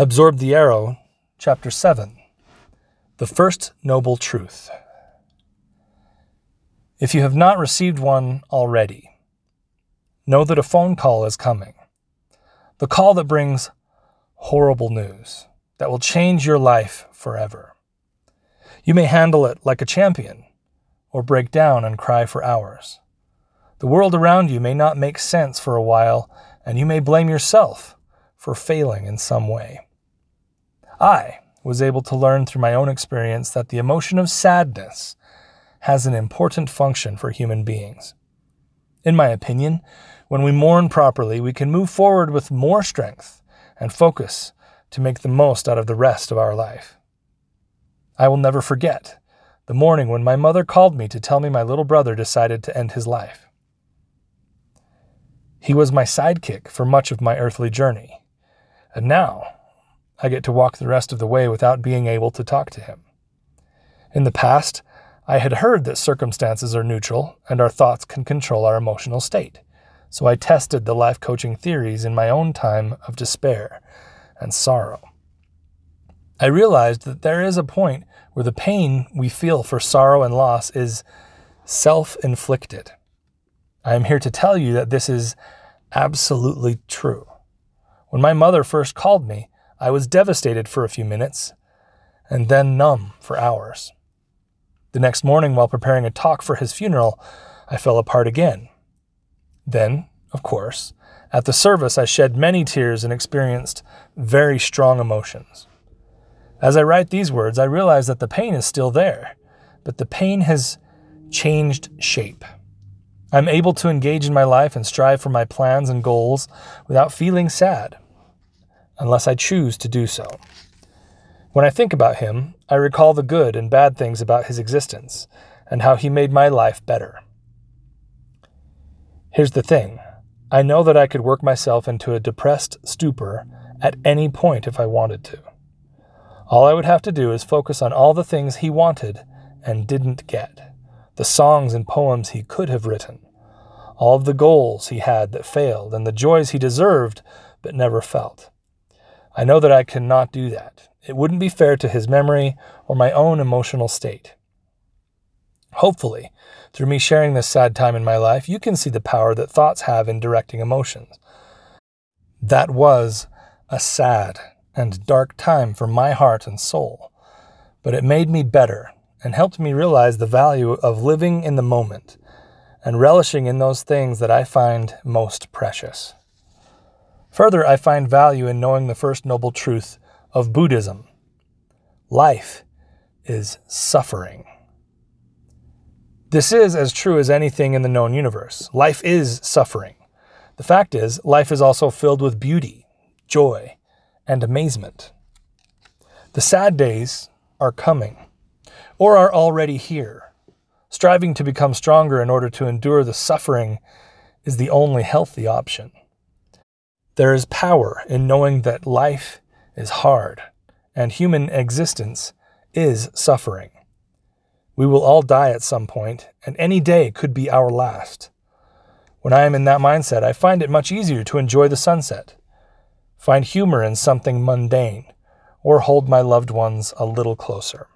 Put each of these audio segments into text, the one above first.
Absorb the Arrow, Chapter 7 The First Noble Truth. If you have not received one already, know that a phone call is coming. The call that brings horrible news that will change your life forever. You may handle it like a champion or break down and cry for hours. The world around you may not make sense for a while, and you may blame yourself for failing in some way. I was able to learn through my own experience that the emotion of sadness has an important function for human beings. In my opinion, when we mourn properly, we can move forward with more strength and focus to make the most out of the rest of our life. I will never forget the morning when my mother called me to tell me my little brother decided to end his life. He was my sidekick for much of my earthly journey. And now I get to walk the rest of the way without being able to talk to him. In the past, I had heard that circumstances are neutral and our thoughts can control our emotional state, so I tested the life coaching theories in my own time of despair and sorrow. I realized that there is a point where the pain we feel for sorrow and loss is self inflicted. I am here to tell you that this is absolutely true. When my mother first called me, I was devastated for a few minutes and then numb for hours. The next morning, while preparing a talk for his funeral, I fell apart again. Then, of course, at the service, I shed many tears and experienced very strong emotions. As I write these words, I realize that the pain is still there, but the pain has changed shape. I'm able to engage in my life and strive for my plans and goals without feeling sad, unless I choose to do so. When I think about him, I recall the good and bad things about his existence and how he made my life better. Here's the thing I know that I could work myself into a depressed stupor at any point if I wanted to. All I would have to do is focus on all the things he wanted and didn't get the songs and poems he could have written, all of the goals he had that failed, and the joys he deserved but never felt. I know that I cannot do that. It wouldn't be fair to his memory or my own emotional state. Hopefully, through me sharing this sad time in my life, you can see the power that thoughts have in directing emotions. That was a sad and dark time for my heart and soul, but it made me better and helped me realize the value of living in the moment and relishing in those things that I find most precious. Further, I find value in knowing the first noble truth of Buddhism life is suffering. This is as true as anything in the known universe. Life is suffering. The fact is, life is also filled with beauty, joy, and amazement. The sad days are coming or are already here. Striving to become stronger in order to endure the suffering is the only healthy option. There is power in knowing that life is hard and human existence is suffering. We will all die at some point, and any day could be our last. When I am in that mindset, I find it much easier to enjoy the sunset, find humor in something mundane, or hold my loved ones a little closer.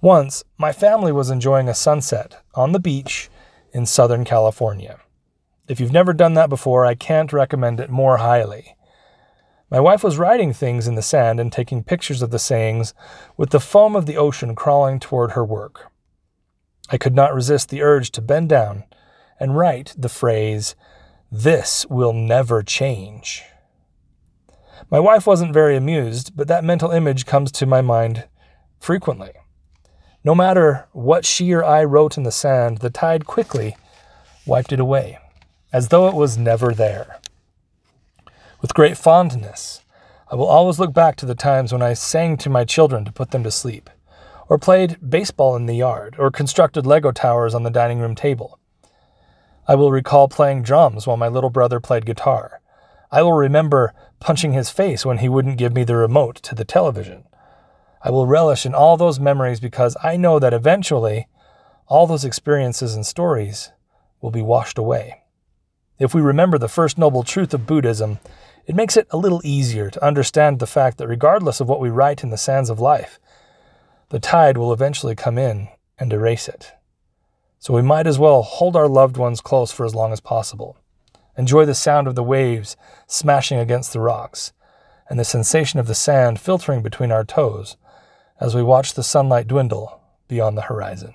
Once, my family was enjoying a sunset on the beach in Southern California. If you've never done that before, I can't recommend it more highly. My wife was writing things in the sand and taking pictures of the sayings with the foam of the ocean crawling toward her work. I could not resist the urge to bend down and write the phrase, This will never change. My wife wasn't very amused, but that mental image comes to my mind frequently. No matter what she or I wrote in the sand, the tide quickly wiped it away, as though it was never there. With great fondness, I will always look back to the times when I sang to my children to put them to sleep, or played baseball in the yard, or constructed Lego towers on the dining room table. I will recall playing drums while my little brother played guitar. I will remember punching his face when he wouldn't give me the remote to the television. I will relish in all those memories because I know that eventually all those experiences and stories will be washed away. If we remember the first noble truth of Buddhism, it makes it a little easier to understand the fact that regardless of what we write in the sands of life, the tide will eventually come in and erase it. So we might as well hold our loved ones close for as long as possible. Enjoy the sound of the waves smashing against the rocks and the sensation of the sand filtering between our toes as we watch the sunlight dwindle beyond the horizon.